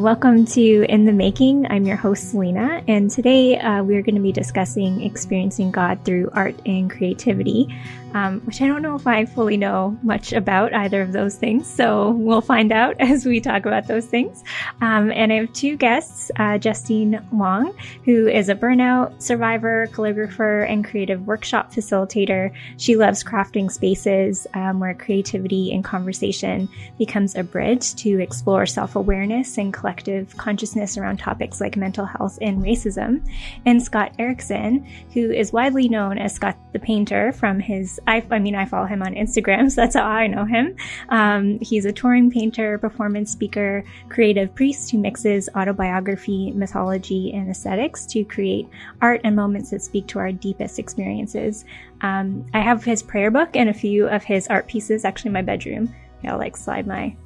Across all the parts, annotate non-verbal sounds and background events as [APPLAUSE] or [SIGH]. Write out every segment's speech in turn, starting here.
Welcome to In the Making. I'm your host, Selena, and today uh, we're going to be discussing experiencing God through art and creativity um, which I don't know if I fully know much about either of those things. So we'll find out [LAUGHS] as we talk about those things. Um, and I have two guests, uh, Justine Wong, who is a burnout survivor, calligrapher, and creative workshop facilitator. She loves crafting spaces um, where creativity and conversation becomes a bridge to explore self-awareness and collective consciousness around topics like mental health and racism. And Scott Erickson, who is widely known as Scott the Painter from his I, I mean, I follow him on Instagram, [LAUGHS] so that's how I know him. Um, he's a touring painter, performance speaker, creative priest who mixes autobiography, mythology, and aesthetics to create art and moments that speak to our deepest experiences. Um, I have his prayer book and a few of his art pieces actually in my bedroom. I'll like slide my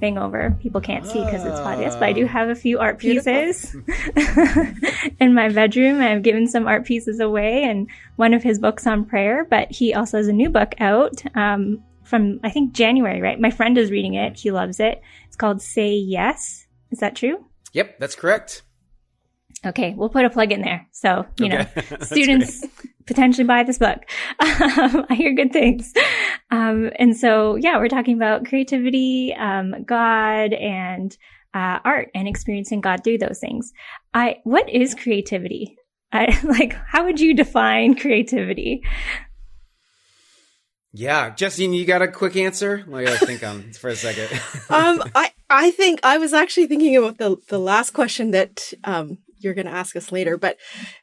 thing over. People can't see because it's podcast, but I do have a few art pieces [LAUGHS] in my bedroom. I've given some art pieces away and one of his books on prayer, but he also has a new book out um, from, I think, January, right? My friend is reading it. She loves it. It's called Say Yes. Is that true? Yep, that's correct. Okay, we'll put a plug in there. So, you okay. [LAUGHS] know, [LAUGHS] students potentially buy this book. [LAUGHS] Um, I hear good things. Um, and so, yeah, we're talking about creativity, um, God, and uh, art, and experiencing God through those things. I, what is creativity? I like, how would you define creativity? Yeah, Justine, you got a quick answer? I gotta think on for a second. um, I I think I was actually thinking about the the last question that um you're going to ask us later. But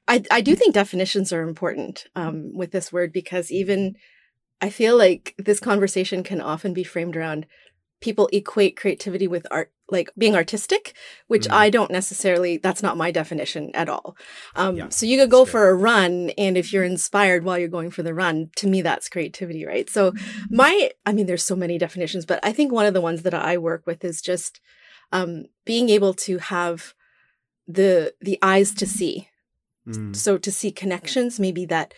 I, I do think definitions are important um, with this word because even I feel like this conversation can often be framed around people equate creativity with art, like being artistic, which mm. I don't necessarily, that's not my definition at all. Um, yeah, so you could go for a run, and if you're inspired while you're going for the run, to me, that's creativity, right? So my, I mean, there's so many definitions, but I think one of the ones that I work with is just um, being able to have the the eyes to see mm. so to see connections maybe that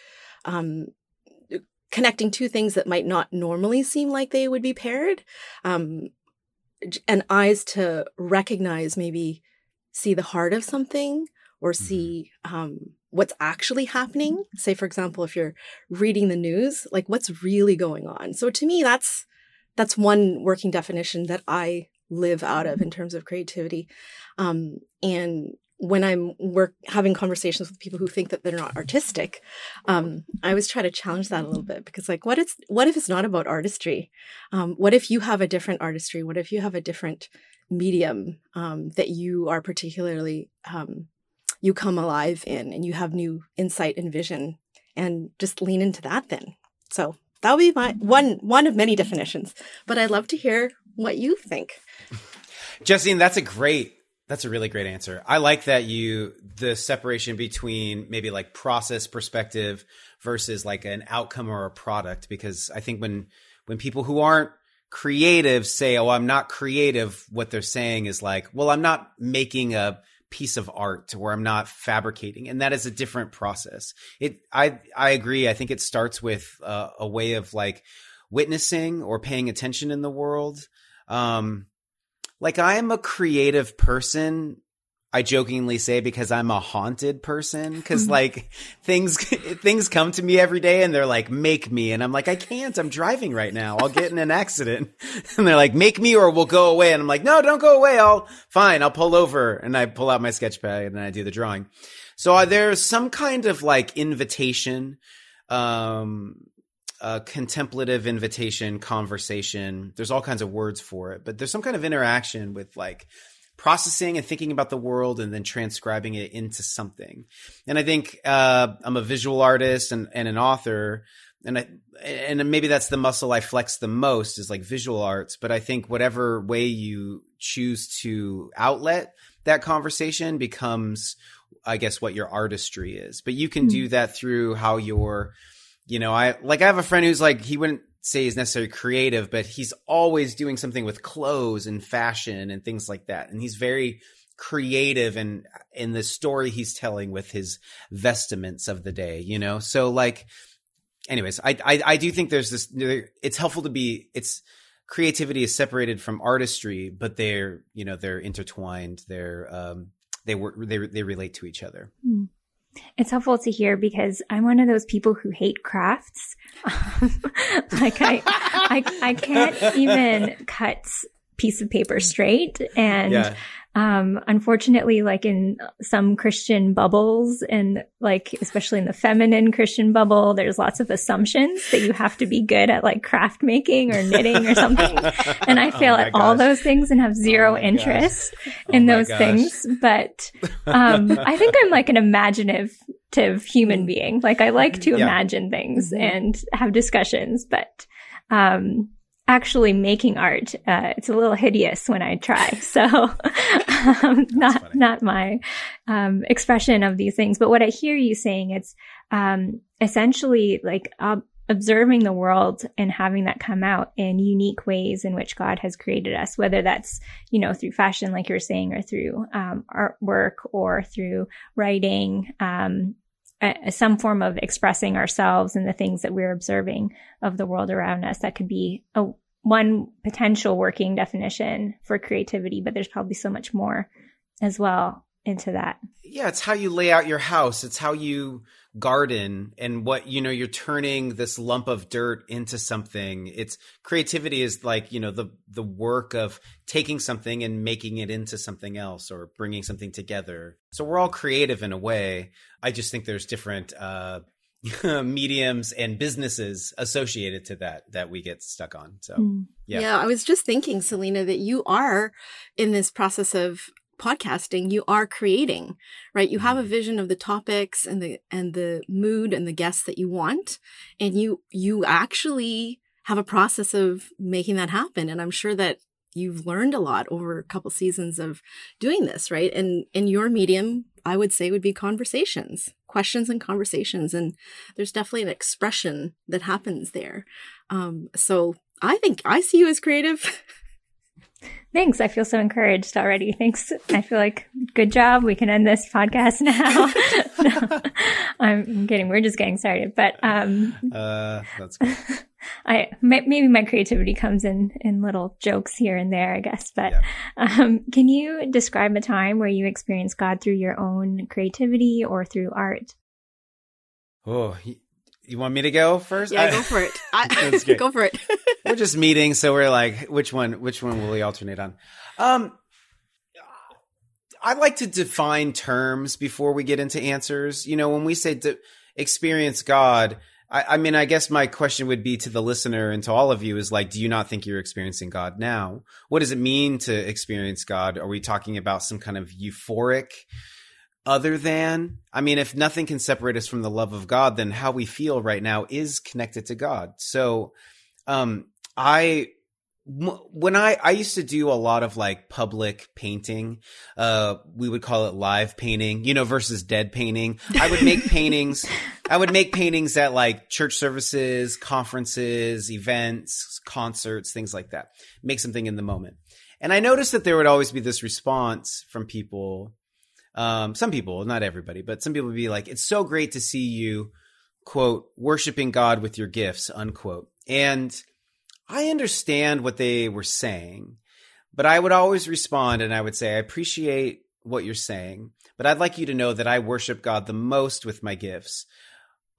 um connecting two things that might not normally seem like they would be paired um and eyes to recognize maybe see the heart of something or mm-hmm. see um what's actually happening say for example if you're reading the news like what's really going on so to me that's that's one working definition that i live out of in terms of creativity. Um, and when I'm work having conversations with people who think that they're not artistic, um, I always try to challenge that a little bit because, like, what it's what if it's not about artistry? Um, what if you have a different artistry? What if you have a different medium um, that you are particularly um, you come alive in, and you have new insight and vision, and just lean into that then. So that would be my one one of many definitions. But I'd love to hear what you think. Justine, that's a great that's a really great answer. I like that you the separation between maybe like process perspective versus like an outcome or a product because I think when when people who aren't creative say, "Oh, I'm not creative," what they're saying is like, "Well, I'm not making a piece of art where I'm not fabricating." And that is a different process. It I I agree. I think it starts with uh, a way of like witnessing or paying attention in the world. Um like I am a creative person. I jokingly say because I'm a haunted person because mm-hmm. like things [LAUGHS] things come to me every day and they're like make me and I'm like I can't I'm driving right now I'll get in an accident [LAUGHS] and they're like make me or we'll go away and I'm like no don't go away I'll fine I'll pull over and I pull out my sketch pad and I do the drawing so uh, there's some kind of like invitation um a contemplative invitation, conversation. There's all kinds of words for it, but there's some kind of interaction with like processing and thinking about the world and then transcribing it into something. And I think uh, I'm a visual artist and, and an author. And I, and maybe that's the muscle I flex the most is like visual arts. But I think whatever way you choose to outlet that conversation becomes, I guess, what your artistry is. But you can mm-hmm. do that through how you're you know, I like I have a friend who's like he wouldn't say he's necessarily creative, but he's always doing something with clothes and fashion and things like that. And he's very creative and in the story he's telling with his vestments of the day, you know? So like anyways, I, I I do think there's this it's helpful to be it's creativity is separated from artistry, but they're you know they're intertwined. They're um, they work they they relate to each other. Mm. It's helpful to hear because I'm one of those people who hate crafts. [LAUGHS] like I, I, I can't even cut piece of paper straight, and yeah. Um, unfortunately, like in some Christian bubbles and like, especially in the feminine Christian bubble, there's lots of assumptions that you have to be good at like craft making or knitting or something. [LAUGHS] and I fail oh at gosh. all those things and have zero oh interest in oh those gosh. things. But, um, I think I'm like an imaginative human being. Like I like to yeah. imagine things mm-hmm. and have discussions, but, um, actually making art. Uh, it's a little hideous when I try. [LAUGHS] So, um, not, funny. not my, um, expression of these things. But what I hear you saying, it's, um, essentially like, ob- observing the world and having that come out in unique ways in which God has created us, whether that's, you know, through fashion, like you're saying, or through, um, artwork or through writing, some form of expressing ourselves and the things that we're observing of the world around us. That could be a one potential working definition for creativity, but there's probably so much more as well into that. Yeah, it's how you lay out your house. It's how you garden and what, you know, you're turning this lump of dirt into something. It's creativity is like, you know, the the work of taking something and making it into something else or bringing something together. So we're all creative in a way. I just think there's different uh [LAUGHS] mediums and businesses associated to that that we get stuck on. So, mm. yeah. Yeah, I was just thinking Selena that you are in this process of podcasting you are creating right? You have a mm-hmm. vision of the topics and the and the mood and the guests that you want and you you actually have a process of making that happen and i'm sure that you've learned a lot over a couple seasons of doing this right? And in your medium i would say would be conversations questions and conversations and there's definitely an expression that happens there. Um, so i think i see you as creative [LAUGHS] Thanks. I feel so encouraged already. Thanks. I feel like good job. We can end this podcast now. [LAUGHS] no, I'm kidding. We're just getting started, but um, uh, that's cool. [LAUGHS] I maybe my creativity comes in in little jokes here and there, I guess. But yeah. um, can you describe a time where you experienced God through your own creativity or through art? Oh, you want me to go first? Yeah, I, go for it. [LAUGHS] I, [LAUGHS] go for it. [LAUGHS] we're just meeting, so we're like, which one? Which one will we alternate on? Um, I like to define terms before we get into answers. You know, when we say to experience God, I, I mean, I guess my question would be to the listener and to all of you is like, do you not think you're experiencing God now? What does it mean to experience God? Are we talking about some kind of euphoric? Other than i mean if nothing can separate us from the love of god then how we feel right now is connected to god. So um i when i i used to do a lot of like public painting uh we would call it live painting you know versus dead painting. I would make [LAUGHS] paintings i would make paintings at like church services conferences events concerts things like that. Make something in the moment. And i noticed that there would always be this response from people um, some people, not everybody, but some people would be like, it's so great to see you, quote, worshiping God with your gifts, unquote. And I understand what they were saying, but I would always respond and I would say, I appreciate what you're saying, but I'd like you to know that I worship God the most with my gifts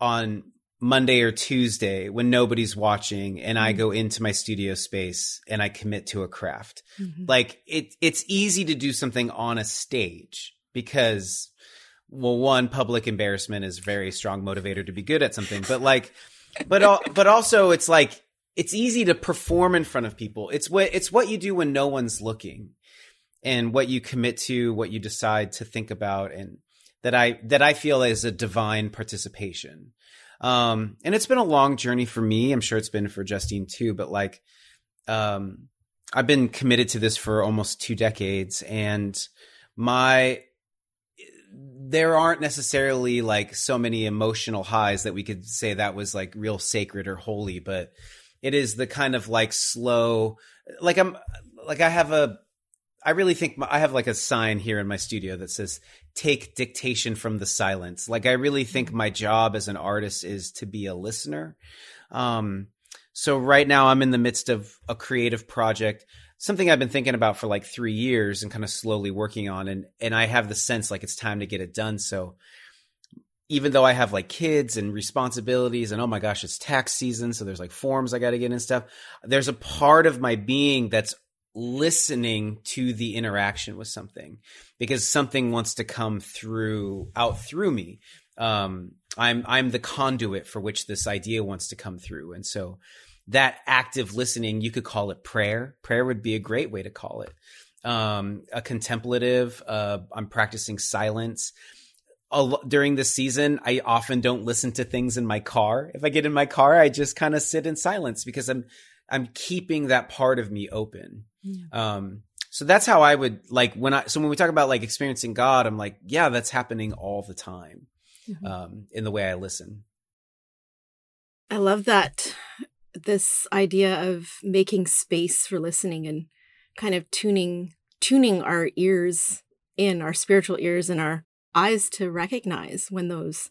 on Monday or Tuesday when nobody's watching and I mm-hmm. go into my studio space and I commit to a craft. Mm-hmm. Like it it's easy to do something on a stage because well one public embarrassment is a very strong motivator to be good at something but like but [LAUGHS] but also it's like it's easy to perform in front of people. It's what it's what you do when no one's looking and what you commit to what you decide to think about and that i that i feel is a divine participation. Um and it's been a long journey for me. I'm sure it's been for justine too but like um i've been committed to this for almost two decades and my there aren't necessarily like so many emotional highs that we could say that was like real sacred or holy, but it is the kind of like slow, like I'm, like I have a, I really think my, I have like a sign here in my studio that says take dictation from the silence. Like I really think my job as an artist is to be a listener. Um, so right now I'm in the midst of a creative project, something I've been thinking about for like three years and kind of slowly working on, and and I have the sense like it's time to get it done. So even though I have like kids and responsibilities and oh my gosh, it's tax season, so there's like forms I got to get and stuff. There's a part of my being that's listening to the interaction with something because something wants to come through out through me. Um, I'm I'm the conduit for which this idea wants to come through, and so that active listening, you could call it prayer. Prayer would be a great way to call it. Um, a contemplative. Uh, I'm practicing silence during the season, I often don't listen to things in my car. If I get in my car, I just kind of sit in silence because I'm I'm keeping that part of me open. Um, so that's how I would like when I so when we talk about like experiencing God, I'm like, yeah, that's happening all the time mm-hmm. um, in the way I listen. I love that this idea of making space for listening and kind of tuning tuning our ears in our spiritual ears and our eyes to recognize when those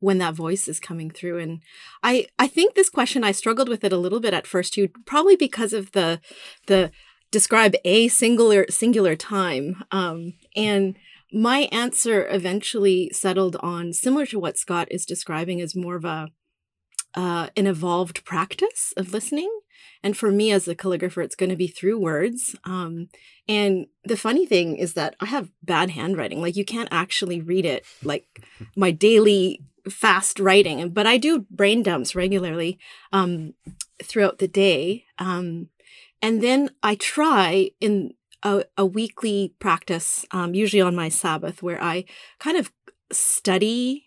when that voice is coming through. And i i think this question i struggled with it a little bit at first too probably because of the the describe a singular singular time. Um and my answer eventually settled on similar to what scott is describing as more of a uh, an evolved practice of listening and for me as a calligrapher, it's going to be through words. Um, and the funny thing is that I have bad handwriting. Like you can't actually read it like [LAUGHS] my daily fast writing, but I do brain dumps regularly um, throughout the day. Um, and then I try in a, a weekly practice, um, usually on my Sabbath, where I kind of study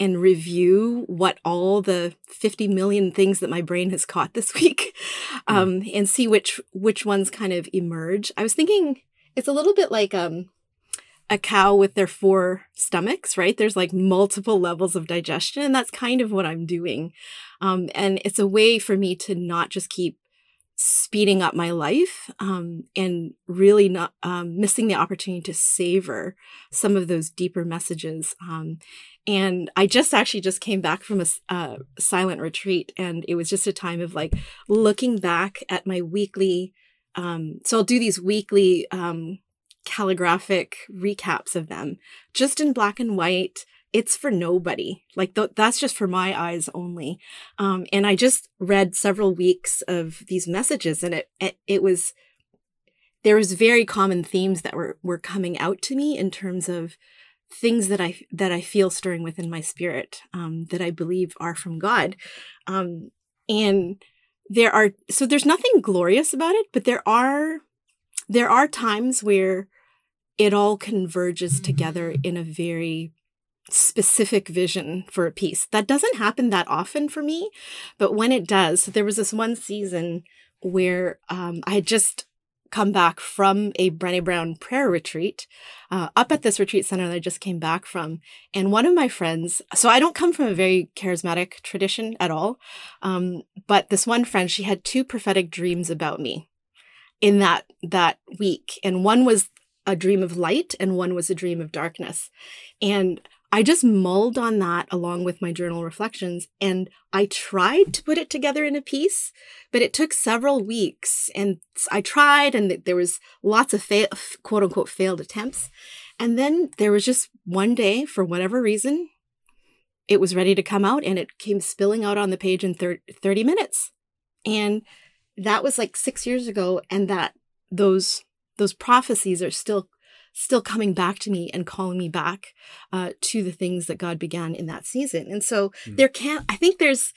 and review what all the 50 million things that my brain has caught this [LAUGHS] week hmm. um, mm. and see which which ones kind of emerge. I was thinking it's a little bit like um, a cow with their four stomachs, right? There's like multiple levels of digestion, and that's kind of what I'm doing. Um, and it's a way for me to not just keep speeding up my life um, and really not um, missing the opportunity to savor some of those deeper messages. Um, and I just actually just came back from a uh, silent retreat, and it was just a time of like looking back at my weekly. Um, so I'll do these weekly um, calligraphic recaps of them, just in black and white it's for nobody. Like th- that's just for my eyes only. Um, and I just read several weeks of these messages, and it it, it was there was very common themes that were were coming out to me in terms of things that I that I feel stirring within my spirit um, that I believe are from God, um, and there are so there's nothing glorious about it, but there are there are times where it all converges together in a very specific vision for a piece. That doesn't happen that often for me, but when it does, so there was this one season where um, I just come back from a Brené Brown prayer retreat uh, up at this retreat center that I just came back from. And one of my friends, so I don't come from a very charismatic tradition at all, um, but this one friend, she had two prophetic dreams about me in that that week, and one was a dream of light, and one was a dream of darkness, and I just mulled on that along with my journal reflections and I tried to put it together in a piece, but it took several weeks and I tried and there was lots of fail, quote unquote failed attempts. And then there was just one day for whatever reason, it was ready to come out and it came spilling out on the page in 30 minutes. And that was like 6 years ago and that those those prophecies are still still coming back to me and calling me back uh, to the things that God began in that season. And so mm. there can't, I think there's,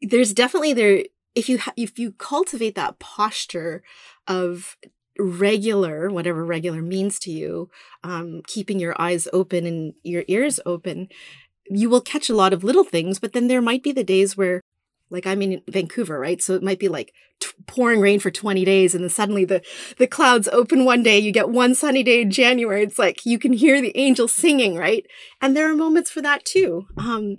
there's definitely there, if you, ha- if you cultivate that posture of regular, whatever regular means to you, um, keeping your eyes open and your ears open, you will catch a lot of little things, but then there might be the days where like I'm in Vancouver, right? So it might be like t- pouring rain for 20 days and then suddenly the the clouds open one day, you get one sunny day in January. It's like you can hear the angels singing, right? And there are moments for that too. Um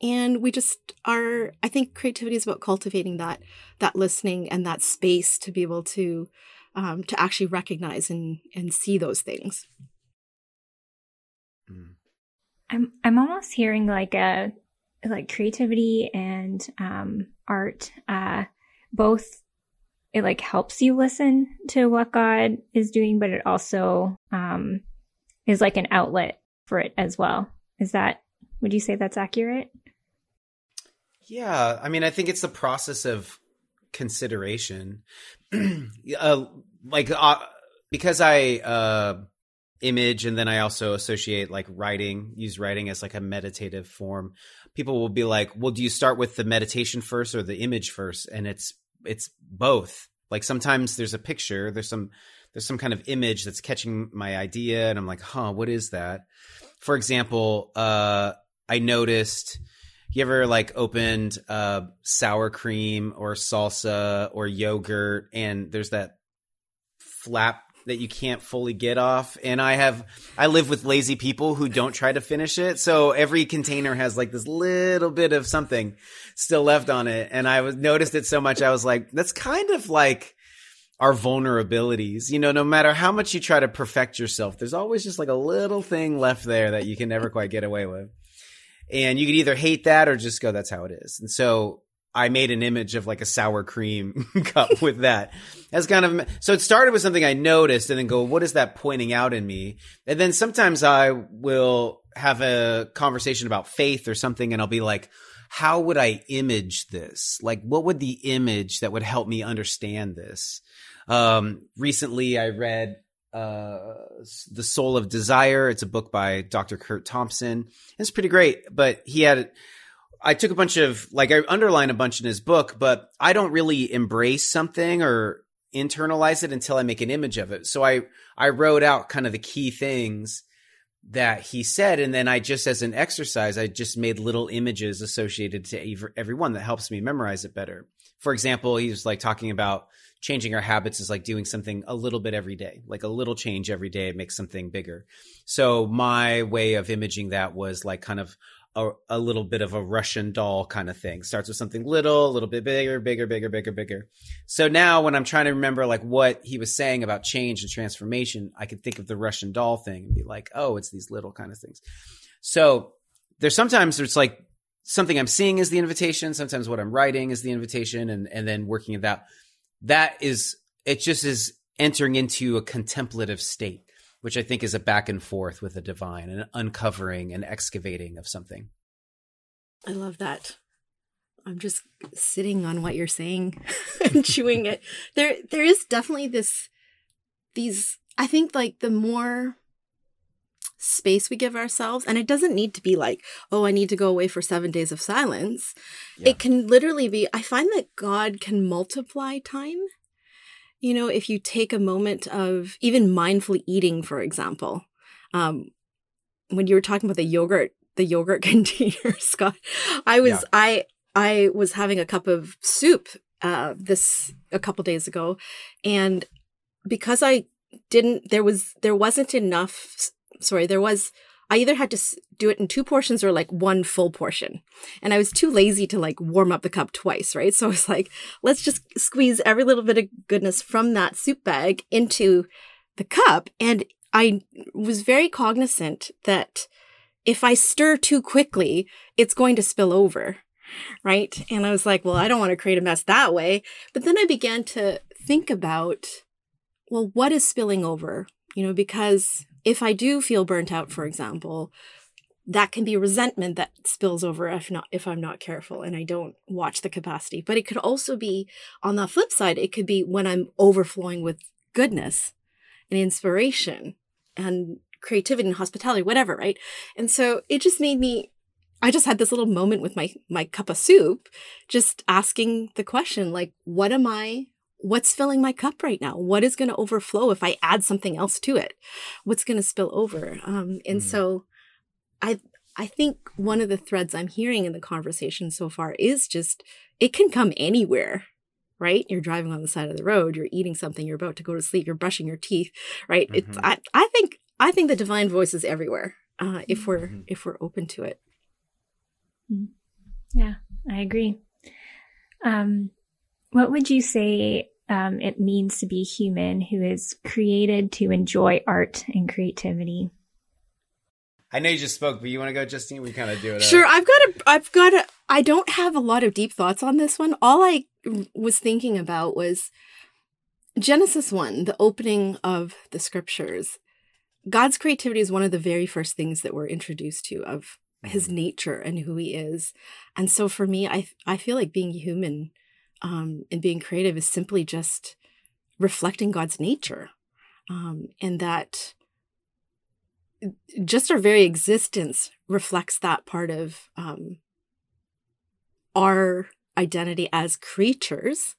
and we just are I think creativity is about cultivating that that listening and that space to be able to um to actually recognize and and see those things. I'm I'm almost hearing like a like creativity and um, art, uh, both it like helps you listen to what God is doing, but it also um, is like an outlet for it as well. Is that, would you say that's accurate? Yeah. I mean, I think it's the process of consideration. [CLEARS THROAT] uh, like, uh, because I, uh, image and then I also associate like writing, use writing as like a meditative form. People will be like, well, do you start with the meditation first or the image first? And it's, it's both. Like sometimes there's a picture, there's some, there's some kind of image that's catching my idea and I'm like, huh, what is that? For example, uh, I noticed, you ever like opened uh, sour cream or salsa or yogurt and there's that flap that you can't fully get off. And i have i live with lazy people who don't try to finish it. So every container has like this little bit of something still left on it. And i was noticed it so much i was like that's kind of like our vulnerabilities. You know no matter how much you try to perfect yourself there's always just like a little thing left there that you can never quite get away with. And you could either hate that or just go that's how it is. And so I made an image of like a sour cream [LAUGHS] cup with that. As kind of so it started with something I noticed and then go, what is that pointing out in me? And then sometimes I will have a conversation about faith or something and I'll be like, how would I image this? Like what would the image that would help me understand this? Um, recently I read uh, The Soul of Desire. It's a book by Dr. Curt Thompson. It's pretty great, but he had I took a bunch of like I underline a bunch in his book, but I don't really embrace something or internalize it until I make an image of it. So I I wrote out kind of the key things that he said and then I just as an exercise I just made little images associated to every one that helps me memorize it better. For example, he was like talking about changing our habits is like doing something a little bit every day, like a little change every day makes something bigger. So my way of imaging that was like kind of a, a little bit of a Russian doll kind of thing. Starts with something little, a little bit bigger, bigger, bigger, bigger, bigger. So now when I'm trying to remember like what he was saying about change and transformation, I can think of the Russian doll thing and be like, oh, it's these little kind of things. So there's sometimes it's like something I'm seeing is the invitation. Sometimes what I'm writing is the invitation and, and then working at that. That is, it just is entering into a contemplative state which I think is a back and forth with the divine, an uncovering and excavating of something. I love that. I'm just sitting on what you're saying [LAUGHS] and chewing it. [LAUGHS] There there is definitely this these I think like the more space we give ourselves and it doesn't need to be like oh i need to go away for 7 days of silence yeah. it can literally be i find that god can multiply time you know, if you take a moment of even mindful eating, for example, um, when you were talking about the yogurt, the yogurt [LAUGHS] container, Scott, I was, yeah. I, I was having a cup of soup, uh, this a couple days ago. And because I didn't, there was, there wasn't enough, sorry, there was, I either had to do it in two portions or like one full portion. And I was too lazy to like warm up the cup twice, right? So I was like, let's just squeeze every little bit of goodness from that soup bag into the cup. And I was very cognizant that if I stir too quickly, it's going to spill over. Right. And I was like, well, I don't want to create a mess that way. But then I began to think about, well, what is spilling over? You know, because if I do feel burnt out, for example, that can be resentment that spills over if not if I'm not careful and I don't watch the capacity. But it could also be on the flip side, it could be when I'm overflowing with goodness and inspiration and creativity and hospitality, whatever, right? And so it just made me I just had this little moment with my my cup of soup, just asking the question like, what am I what's filling my cup right now? What is going to overflow if I add something else to it? What's going to spill over? Um, and mm. so I I think one of the threads I'm hearing in the conversation so far is just it can come anywhere. Right? You're driving on the side of the road, you're eating something, you're about to go to sleep, you're brushing your teeth, right? Mm-hmm. It's I, I think I think the divine voice is everywhere. Uh, if we're mm-hmm. if we're open to it. Mm. Yeah, I agree. Um, what would you say um, it means to be human who is created to enjoy art and creativity? I know you just spoke, but you want to go, Justine? We kind of do it. Sure. I've got a. I've got a. I don't have a lot of deep thoughts on this one. All I was thinking about was Genesis one, the opening of the scriptures. God's creativity is one of the very first things that we're introduced to of his Mm-hmm. nature and who he is. And so for me, I I feel like being human um, and being creative is simply just reflecting God's nature, um, and that just our very existence reflects that part of um, our identity as creatures,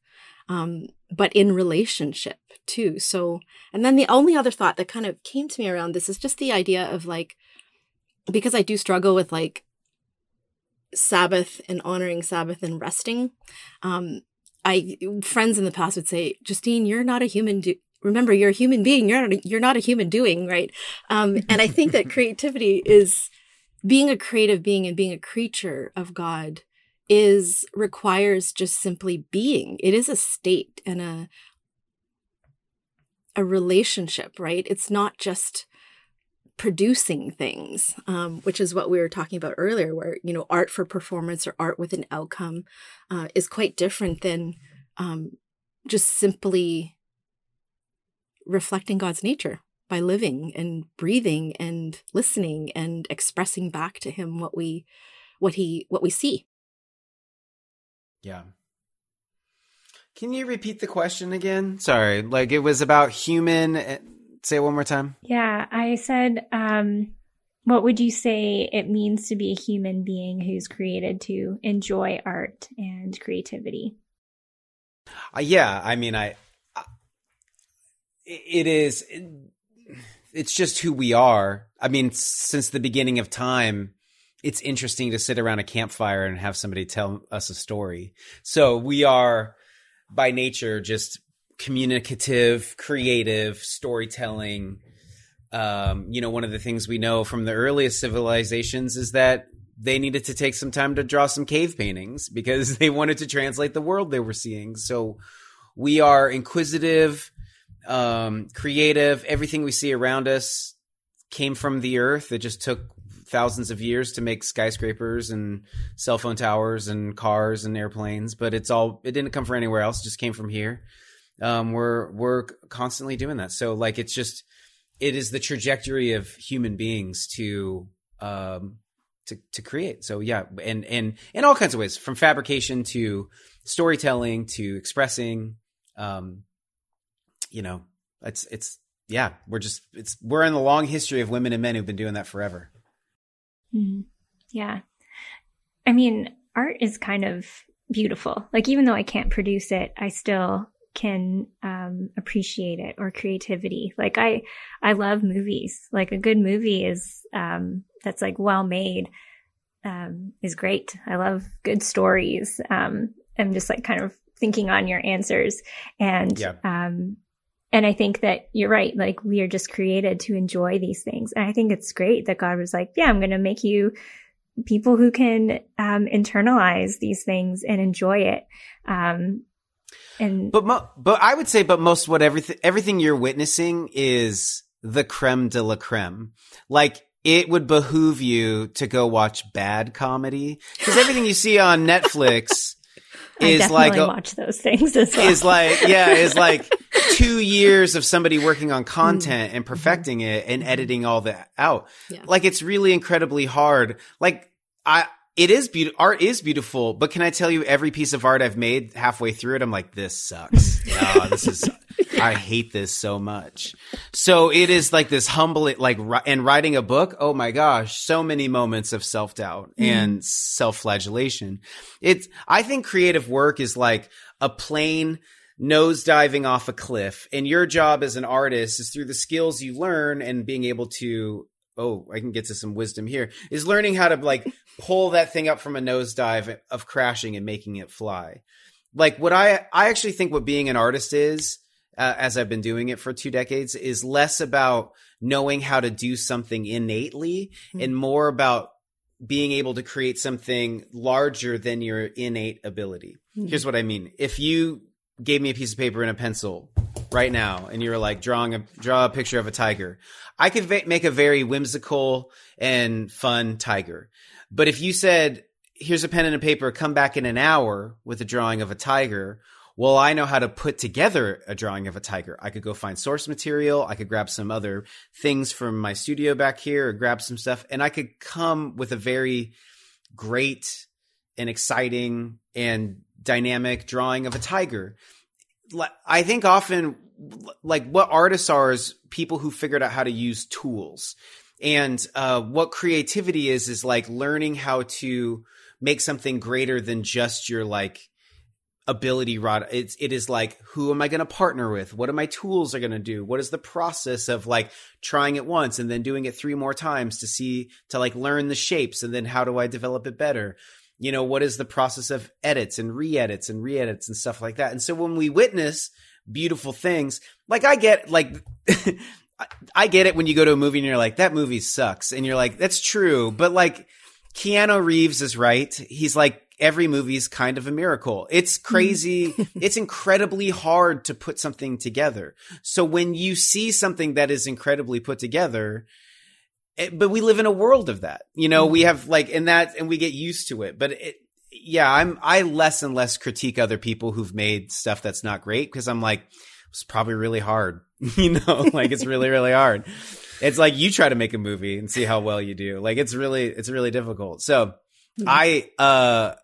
um, but in relationship too. So, and then the only other thought that kind of came to me around this is just the idea of like, because I do struggle with like Sabbath and honoring Sabbath and resting. Um, I friends in the past would say, Justine, you're not a human. Do- Remember, you're a human being. You're not. A, you're not a human doing, right? Um, [LAUGHS] and I think that creativity is being a creative being and being a creature of God is requires just simply being. It is a state and a a relationship, right? It's not just producing things, um, which is what we were talking about earlier, where you know art for performance or art with an outcome uh, is quite different than um, just simply reflecting God's nature by living and breathing and listening and expressing back to Him what we what he what we see. Yeah. Can you repeat the question again? Sorry, like it was about human. Say it one more time. Yeah, I said, um, what would you say it means to be a human being who's created to enjoy art and creativity? Uh, yeah, I mean, I. I it is. It, it's just who we are. I mean, since the beginning of time, it's interesting to sit around a campfire and have somebody tell us a story. So we are, by nature, just communicative, creative, storytelling. Um, you know, one of the things we know from the earliest civilizations is that they needed to take some time to draw some cave paintings because [LAUGHS] they wanted to translate the world they were seeing. So we are inquisitive, um, creative. Everything we see around us came from the earth. It just took thousands of years to make skyscrapers and cell phone towers and cars and airplanes, but it's all it didn't come from anywhere else. It just came from here. Um, we're we're constantly doing that. So like it's just it is the trajectory of human beings to um to to create. So yeah, and and in all kinds of ways, from fabrication to storytelling to expressing. Um, you know, it's it's yeah, we're just it's we're in the long history of women and men who've been doing that forever. Mhm. Yeah. I mean, art is kind of beautiful. Like, even though I can't produce it, I still can um, appreciate it or creativity. Like, I, I love movies. Like, a good movie is, um, that's like well made, um, is great. I love good stories. Um, I'm just like kind of thinking on your answers. And, Yeah. um, and I think that you're right. Like we are just created to enjoy these things. And I think it's great that God was like, yeah, I'm going to make you people who can um, internalize these things and enjoy it. Um, and But mo- but I would say, but most what everything everything you're witnessing is the creme de la creme. Like it would behoove you to go watch bad comedy because everything you see on Netflix [LAUGHS] I is definitely like a, watch those things as well. is like yeah is like [LAUGHS] two years of somebody working on content mm-hmm. and perfecting it and mm-hmm. editing all that out Yeah. like it's really incredibly hard like i it is beautiful art is beautiful but can i tell you every piece of art i've made halfway through it i'm like this sucks. No this is [LAUGHS] i hate this so much. So it is like this humble like and writing a book oh my gosh so many moments of self-doubt mm-hmm. and self-flagellation. It's i think creative work is like a plane nose diving off a cliff and your job as an artist is through the skills you learn and being able to oh i can get to some wisdom here is learning how to like [LAUGHS] pull that thing up from a nosedive of crashing and making it fly like what i i actually think what being an artist is uh, as i've been doing it for two decades is less about knowing how to do something innately Mhm. and more about being able to create something larger than your innate ability Mhm. here's what i mean if you gave me a piece of paper and a pencil right now and you were like drawing a draw a picture of a tiger, I could va- make a very whimsical and fun tiger. But if you said, "Here's a pen and a paper, come back in an hour with a drawing of a tiger," well, I know how to put together a drawing of a tiger. I could go find source material. I could grab some other things from my studio back here or grab some stuff and I could come with a very great and exciting and dynamic drawing of a tiger. I think often like what artists are is people who figured out how to use tools. And uh, what creativity is is like learning how to make something greater than just your like ability rod. It's it is like who am i going to partner with? What are my tools are going to do? What is the process of like trying it once and then doing it three more times to see to like learn the shapes and then how do i develop it better you know what is the process of edits and re-edits and re-edits and stuff like that and so when we witness beautiful things like i get like [LAUGHS] i get it when you go to a movie and you're like that movie sucks and you're like that's true but like keanu reeves is right he's like every movie's kind of a miracle. It's hmm. crazy. [LAUGHS] it's incredibly hard to put something together. So when you see something that is incredibly put together, it, but we live in a world of that, you know, we have like, and that, and we get used to it, but it, yeah, I'm, I less and less critique other people who've made stuff that's not great because I'm like, it's probably really hard, [LAUGHS] you know, like it's really, really hard. It's like you try to make a movie and see how well you do. Like it's really, it's really difficult. So I, uh,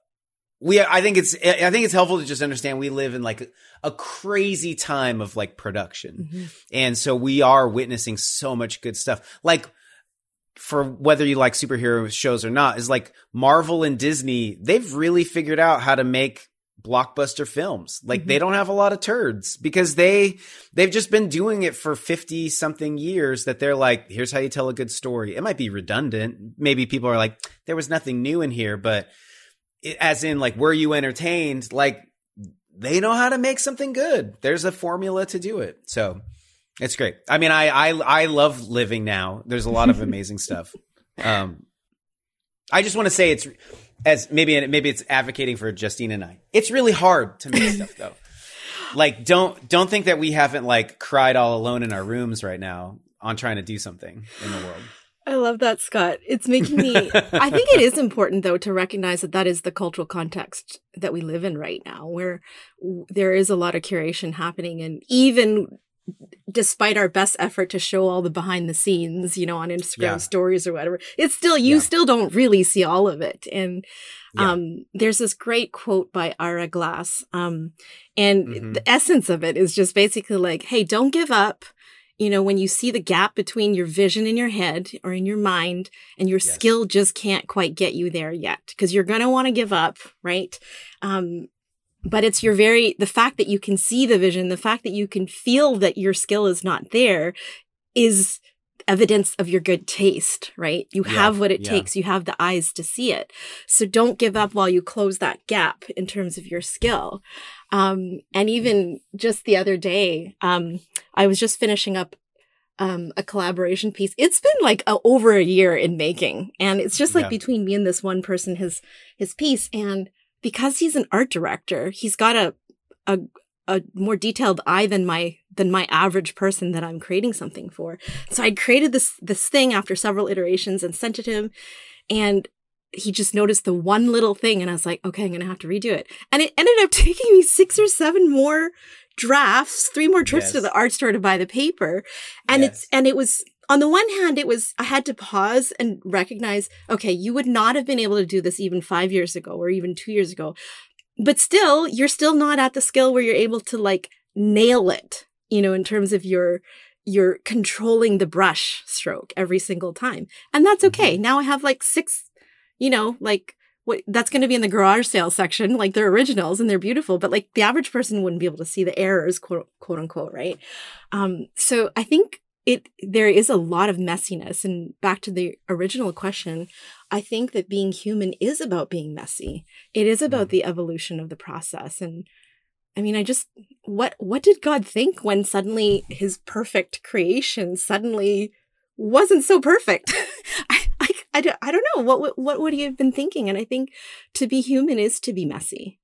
we I think it's I think it's helpful to just understand we live in like a crazy time of like production. Mm-hmm. And so we are witnessing so much good stuff. Like for whether you like superhero shows or not is like Marvel and Disney, they've really figured out how to make blockbuster films. Like mm-hmm. they don't have a lot of turds because they they've just been doing it for 50 something years that they're like here's how you tell a good story. It might be redundant. Maybe people are like there was nothing new in here, but as in like were you entertained like they know how to make something good there's a formula to do it so it's great i mean i i, I love living now there's a lot of [LAUGHS] amazing stuff um i just want to say it's as maybe and maybe it's advocating for justine and i it's really hard to make stuff though [LAUGHS] like don't don't think that we haven't like cried all alone in our rooms right now on trying to do something in the world I love that, Scott. It's making me. I think it is important, though, to recognize that that is the cultural context that we live in right now, where there is a lot of curation happening. And even despite our best effort to show all the behind the scenes, you know, on Instagram yeah. stories or whatever, it's still, you yeah. still don't really see all of it. And yeah. um, there's this great quote by Ira Glass. Um, and mm-hmm. the essence of it is just basically like, hey, don't give up you know, when you see the gap between your vision in your head or in your mind and your yes. skill just can't quite get you there yet because you're going to want to give up, right? Um, but it's your very, the fact that you can see the vision, the fact that you can feel that your skill is not there is evidence of your good taste, right? You yeah, have what it yeah. takes. You have the eyes to see it. So don't give up while you close that gap in terms of your skill. Um, and even just the other day, um, I was just finishing up um, a collaboration piece. It's been like a, over a year in making, and it's just like yeah. between me and this one person, his his piece. And because he's an art director, he's got a a a more detailed eye than my than my average person that I'm creating something for. So I created this this thing after several iterations and sent it to him, and he just noticed the one little thing and I was like, okay, I'm going to have to redo it. And it ended up [LAUGHS] taking me six or seven more drafts, three more trips yes. to the art store to buy the paper. And yes. it's, and it was, on the one hand, it was, I had to pause and recognize, okay, you would not have been able to do this even five years ago or even two years ago. But still, you're still not at the skill where you're able to like nail it, you know, in terms of your, you're controlling the brush stroke every single time. And that's okay. Mm-hmm. Now I have like six you know, like what that's going to be in the garage sale section. Like they're originals and they're beautiful, but like the average person wouldn't be able to see the errors, quote, quote unquote, right? Um, so I think it there is a lot of messiness. And back to the original question, I think that being human is about being messy. It is about mm. the evolution of the process and I mean, I just what what did God think when suddenly his perfect creation suddenly wasn't so perfect? [LAUGHS] I, I don't, I don't know what what would he have been thinking and i think to be human is to be messy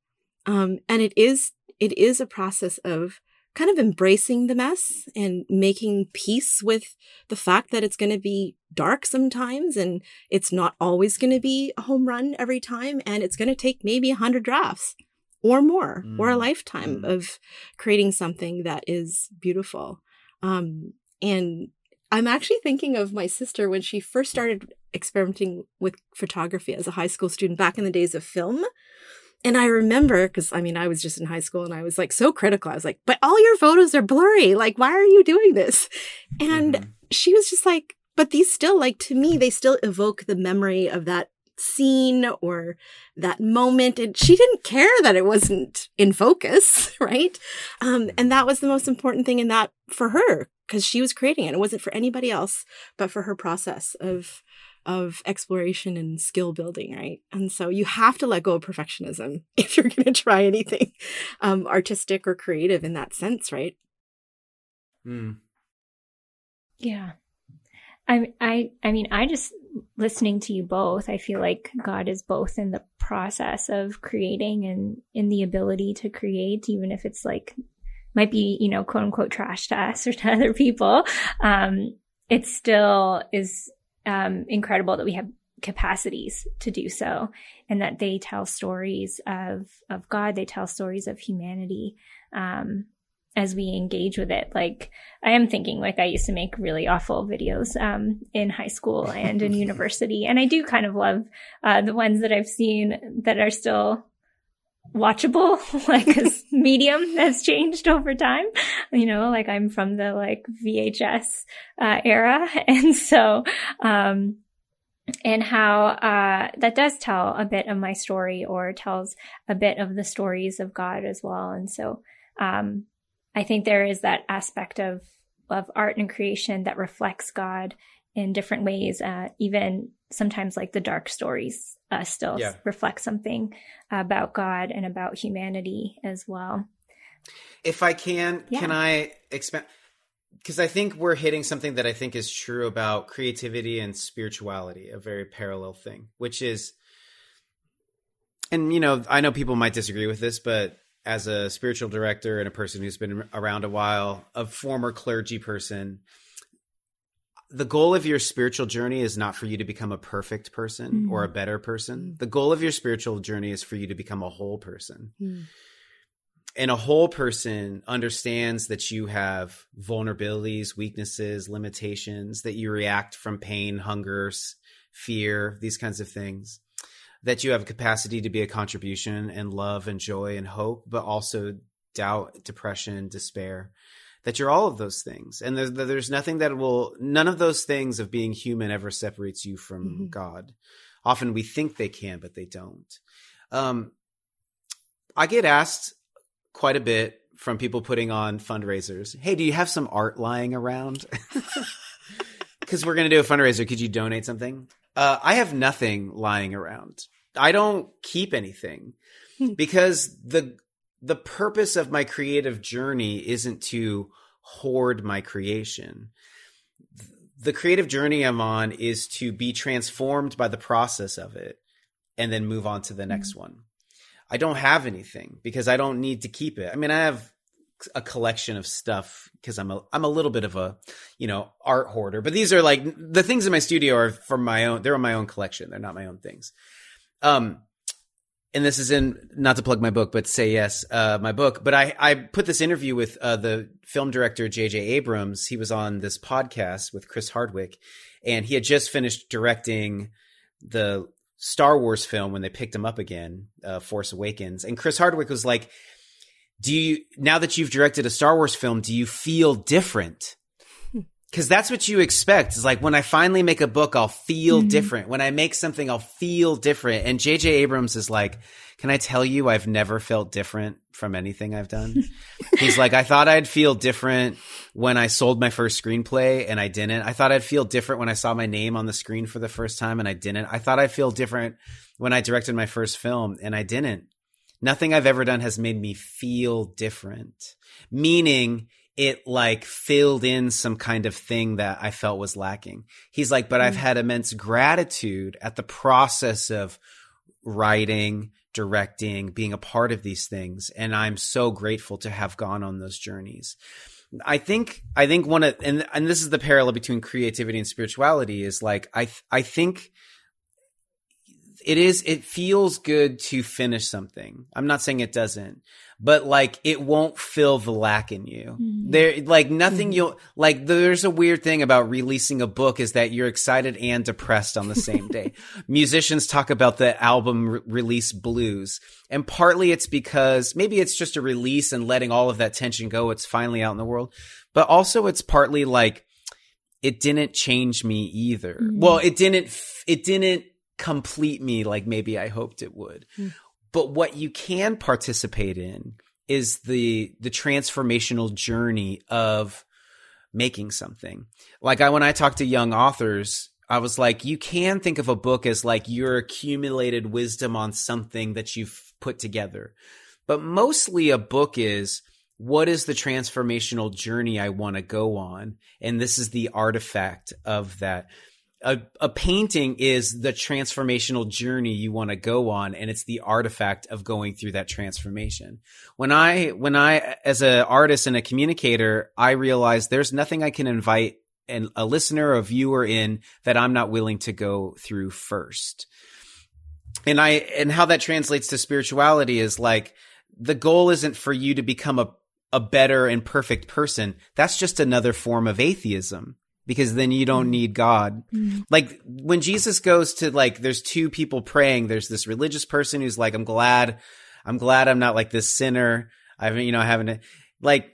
um, and it is it is a process of kind of embracing the mess and making peace with the fact that it's going to be dark sometimes and it's not always going to be a home run every time and it's going to take maybe 100 drafts or more mm. or a mm, lifetime mm. of creating something that is beautiful um, and i'm actually thinking of my sister when she first started experimenting with photography as a high school student back in the days of film and I remember, because I mean, I was just in high school and I was like so critical. I was like, but all your photos are blurry. Like, why are you doing this? And mm-hmm. she was just like, but these still, like, to me, they still evoke the memory of that scene or that moment. And she didn't care that it wasn't in focus, [LAUGHS] right? Um, and that was the most important thing in that for her, because she was creating it. It wasn't for anybody else, but for her process of of exploration and skill building, right? And so you have to let go of perfectionism [LAUGHS] if you're going to try anything um, artistic or creative in that sense, right? Mm. Yeah. I, I, I mean, I just listening to you both, I feel like God is both in the process of creating and in the ability to create, even if it's like might be, you know, quote unquote trash to us [LAUGHS] or to other people. Um, it still is um, incredible that we have capacities to do so and that they tell stories of of God. They tell stories of humanity um, as we engage with it. Like I am thinking like I used to make really awful videos um, in high school and in [LAUGHS] university. And I do kind of love uh, the ones that I've seen that are still watchable [LAUGHS] like as medium has changed over time. You know like i'm from the like vhs uh, era. [LAUGHS] And so um and how uh, that does tell a bit of my story or tells a bit of the stories of god as well. And so um i think there is that aspect of of art and creation that reflects god in different ways uh, even sometimes like the dark stories uh, still yeah. reflect something about God and about humanity as well. If I can, yeah. can I expand? Because I think we're hitting something that I think is true about creativity and spirituality, a very parallel thing, which is, and you know, I know people might disagree with this, but as a spiritual director and a person who's been around a while, a former clergy person, the goal of your spiritual journey is not for you to become a perfect person mm. or a better person. The goal of your spiritual journey is for you to become a whole person. Mm. And a whole person understands that you have vulnerabilities, weaknesses, limitations, that you react from pain, hunger, fear, these kinds of things. That you have a capacity to be a contribution and love and joy and hope, but also doubt, depression, despair that you're all of those things. And there's, there's nothing that will none of those things of being human ever separates you from mm-hmm. god. Often we think they can but they don't. Um, i get asked quite a bit from people putting on fundraisers hey do you have some art lying around? [LAUGHS] Because we're going to do a fundraiser. Could you donate something? Uh, i have nothing lying around. I don't keep anything hmm. because the the purpose of my creative journey isn't to hoard my creation. The creative journey I'm on is to be transformed by the process of it and then move on to the next mm-hmm. one. I don't have anything because I don't need to keep it. I mean, I have a collection of stuff because I'm a I'm a little bit of a you know art hoarder. But these are like the things in my studio are from my own. They're in my own collection. They're not my own things. Um, and this is in not to plug my book, but say yes, uh, my book. But I I put this interview with uh, the film director J.J. Abrams. He was on this podcast with Chris Hardwick, and he had just finished directing the Star Wars film when they picked him up again, uh, Force Awakens. And Chris Hardwick was like, "Do you now that you've directed a Star Wars film, do you feel different?" Cause that's what you expect. Is like when I finally make a book, I'll feel mm-hmm. different. When I make something, I'll feel different. And JJ Abrams is like, can I tell you I've never felt different from anything I've done? [LAUGHS] He's like, I thought I'd feel different when I sold my first screenplay and I didn't. I thought I'd feel different when I saw my name on the screen for the first time and I didn't. I thought I'd feel different when I directed my first film and I didn't. Nothing I've ever done has made me feel different. Meaning it like filled in some kind of thing that I felt was lacking. He's like, but. I've hmm. had immense gratitude at the process of writing, directing, being a part of these things. And I'm so grateful to have gone on those journeys. I think, I think one of, and, and this is the parallel between creativity and spirituality is like, I, I think it is, it feels good to finish something. I'm not saying it doesn't, but like it won't fill the lack in you. Mm-hmm. There, like nothing mm-hmm. you'll, like there's a weird thing about releasing a book is that you're excited and depressed on the same day. [LAUGHS] Musicians talk about the album re- release blues. And partly it's because maybe it's just a release and letting all of that tension go. It's finally out in the world. But also it's partly like, it didn't change me either. Mm-hmm. Well, it didn't, it didn't complete me like maybe I hoped it would. Mm. But what you can participate in is the the transformational journey of making something. Like I when I talk to young authors, I was like, you can think of a book as like your accumulated wisdom on something that you've put together. But mostly a book is what is the transformational journey I want to go on? And this is the artifact of that a, a painting is the transformational journey you want to go on and it's the artifact of going through that transformation. When i when i as an artist and a communicator i realize there's nothing i can invite an, a listener a viewer in that i'm not willing to go through first. And i and how that translates to spirituality is like the goal isn't for you to become a a better and perfect person. That's just another form of atheism because then you don't mm. need God. Mm. Like when Jesus goes to like, there's two people praying. There's this religious person who's like, I'm glad, I'm glad I'm not like this sinner. I've, you know, having to like,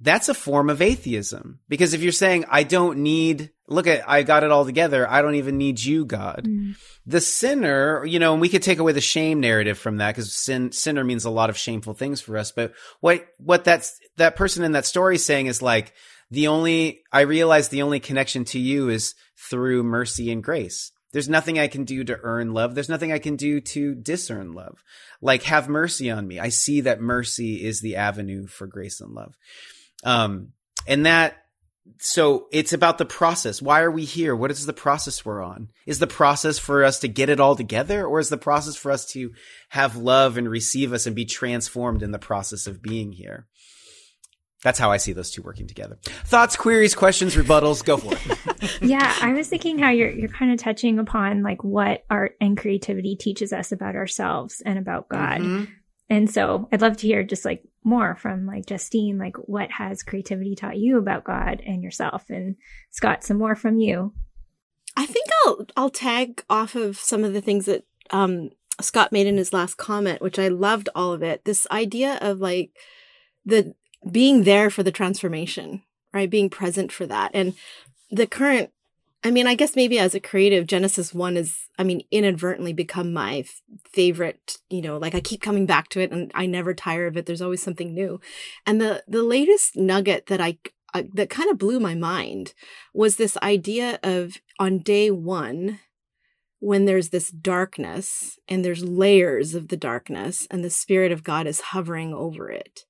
that's a form of atheism because if you're saying, I don't need, look at, I got it all together. I don't even need you, God. Mm. The sinner, you know, and we could take away the shame narrative from that because sin, sinner means a lot of shameful things for us. But what, what that's, that person in that story is saying is like, the only, I realize the only connection to you is through mercy and grace. There's nothing I can do to earn love. There's nothing I can do to discern love. Like, have mercy on me. I see that mercy is the avenue for grace and love. Um, and that, so it's about the process. Why are we here? What is the process we're on? Is the process for us to get it all together or is the process for us to have love and receive us and be transformed in the process of being here? That's how I see those two working together. Thoughts, queries, questions, rebuttals, go for it. [LAUGHS] yeah, I was thinking how you're you're kind of touching upon like what art and creativity teaches us about ourselves and about God. Mm-hmm. And so I'd love to hear just like more from like Justine, like what has creativity taught you about God and yourself? And Scott, some more from you. I think I'll I'll tag off of some of the things that um, Scott made in his last comment, which I loved all of it. This idea of like the being there for the transformation, right? Being present for that. And the current, I mean, I guess maybe as a creative, Genesis 1 is, I mean, inadvertently become my f- favorite, you know, like I keep coming back to it and I never tire of it. There's always something new. And the, the latest nugget that I, I that kind of blew my mind was this idea of on day one, when there's this darkness and there's layers of the darkness and the spirit of God is hovering over it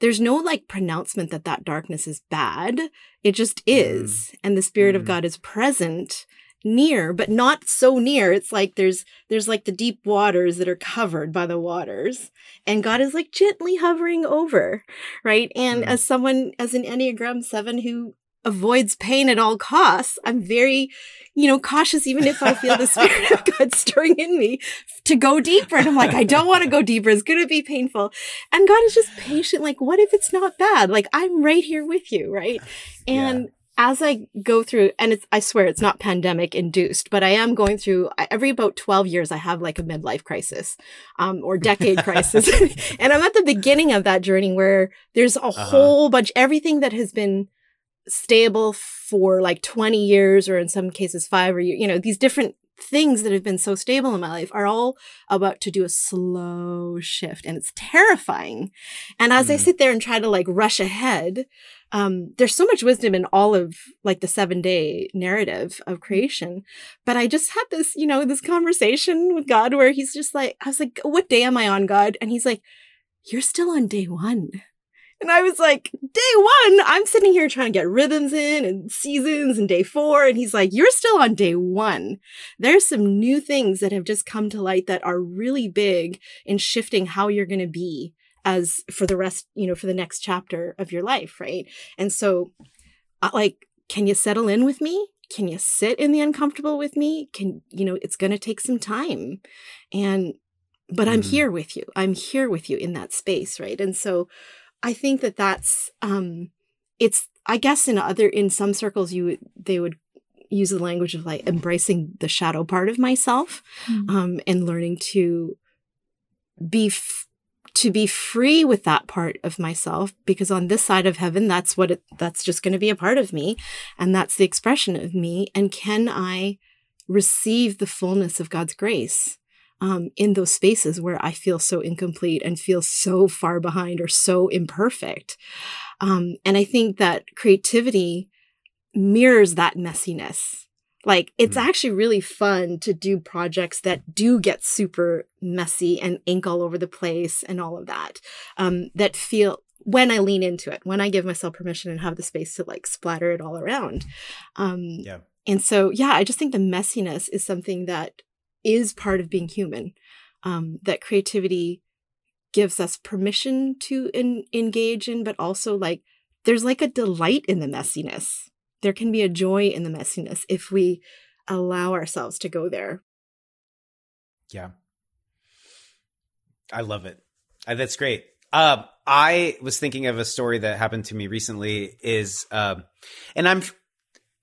there's no like pronouncement that that darkness is bad. It just is. Mm. And the spirit mm. of God is present near but not so near it's like there's there's like the deep waters that are covered by the waters and god is like gently hovering over right and mm. as someone as an enneagram 7 who avoids pain at all costs. I'm very, you know, cautious, even if I feel the spirit of [LAUGHS] God stirring in me to go deeper. And I'm like, I don't want to go deeper. It's going to be painful. And God is just patient. Like, what if it's not bad? Like, I'm right here with you. Right. [LAUGHS] And yeah as I go through, and it's, I swear it's not pandemic induced, but I am going through every about 12 years, I have like a midlife crisis, um, or decade crisis. [LAUGHS] and I'm at the beginning of that journey where there's a uh-huh. whole bunch, everything that has been stable for like 20 years or in some cases five or you know these different things that have been so stable in my life are all about to do a slow shift and it's terrifying. And as mm. i sit there and try to like rush ahead um, there's so much wisdom in all of like the seven day narrative of creation. But i just had this you know this conversation with god where he's just like i was like what day am i on god? And he's like you're still on day one And I was like, day one, I'm sitting here trying to get rhythms in and seasons and day four. And he's like, you're still on day one. There's some new things that have just come to light that are really big in shifting how you're going to be as for the rest, you know, for the next chapter of your life. Right. And so, uh, like, can you settle in with me? Can you sit in the uncomfortable with me? Can, you know, it's going to take some time. And, but I'm mm-hmm. here with you. I'm here with you in that space. Right. And so, I think that that's um it's I guess in other in some circles you they would use the language of like embracing the shadow part of myself mm-hmm. um and learning to be f- to be free with that part of myself because on this side of heaven that's what it that's just going to be a part of me and that's the expression of me and can I receive the fullness of God's grace um, in those spaces where I feel so incomplete and feel so far behind or so imperfect. Um, and I think that creativity mirrors that messiness. Like it's mm. actually really fun to do projects that do get super messy and ink all over the place and all of that. Um, that feel when I lean into it, when I give myself permission and have the space to like splatter it all around. Um, yeah. And so, yeah, I just think the messiness is something that is part of being human. Um, that creativity gives us permission to in, engage in, but also like there's like a delight in the messiness. There can be a joy in the messiness if we allow ourselves to go there. Yeah. I love it. Uh, that's great. Uh, I was thinking of a story that happened to me recently is, uh, and I'm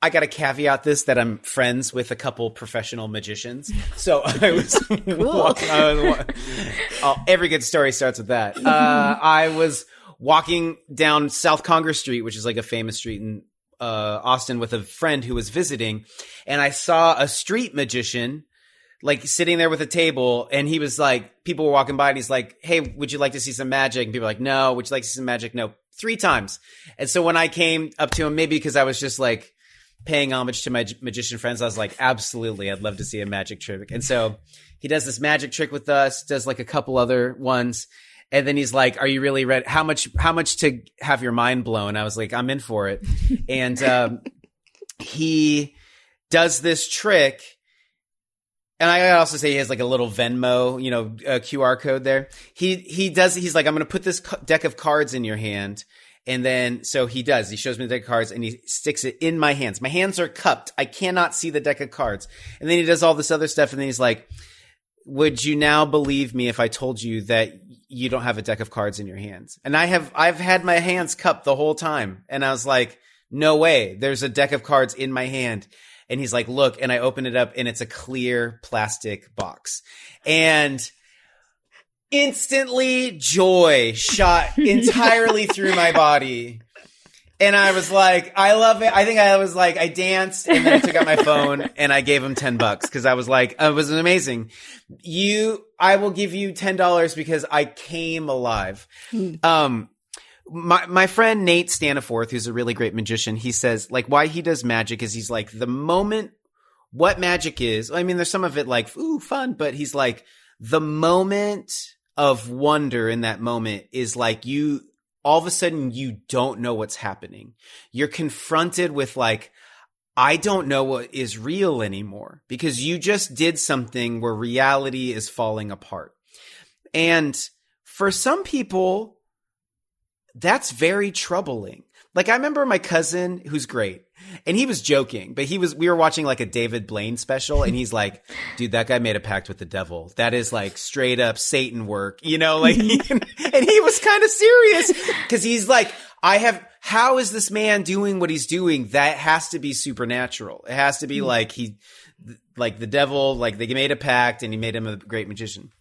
I got to caveat this that I'm friends with a couple professional magicians. So [LAUGHS] I was, [LAUGHS] walking, I was oh, every good story starts with that. [LAUGHS] Uh, I was walking down South Congress Street, which is like a famous street in uh, Austin, with a friend who was visiting, and I saw a street magician like sitting there with a table and he was like people were walking by and he's like hey would you like to see some magic? And people were like no. Would you like to see some magic? No. Three times. And so when i came up to him maybe because i was just like paying homage to my magician friends, I was like, absolutely, I'd love to see a magic trick. And so he does this magic trick with us, does like a couple other ones. And then he's like, "Are you really ready? How much? How much to have your mind blown?" I was like, "I'm in for it." [LAUGHS] and um, he does this trick, and I also say he has like a little Venmo, you know, QR code there. He he does. He's like, "I'm going to put this deck of cards in your hand." And then, so he does. He shows me the deck of cards and he sticks it in my hands. My hands are cupped. I cannot see the deck of cards. And then he does all this other stuff. And then he's like, would you now believe me if I told you that you don't have a deck of cards in your hands? And I have, I've had my hands cupped the whole time. And I was like, no way. There's a deck of cards in my hand. And he's like, look, and I open it up and it's a clear plastic box. And instantly joy shot [LAUGHS] entirely through my body. And I was like, I love it. I think I was like, I danced and then I took out my phone [LAUGHS] and I gave him 10 bucks because I was like, it was amazing. You, I will give you $10 because I came alive. Hmm. Um, my, my friend Nate Staniforth, who's a really great magician, he says like why he does magic is he's like the moment what magic is. I mean, there's some of it like, ooh, fun, but he's like the moment of wonder in that moment is like you all of a sudden you don't know what's happening. You're confronted with like, I don't know what is real anymore because you just did something where reality is falling apart. And for some people, that's very troubling. Like I remember my cousin who's great and he was joking, but he was, we were watching like a David Blaine special and he's like, dude, that guy made a pact with the devil. That is like straight up Satan work, you know, like, [LAUGHS] and he was kind of serious because he's like, I have, how is this man doing what he's doing? That has to be supernatural. It has to be mm. like he, like the devil, like they made a pact and he made him a great magician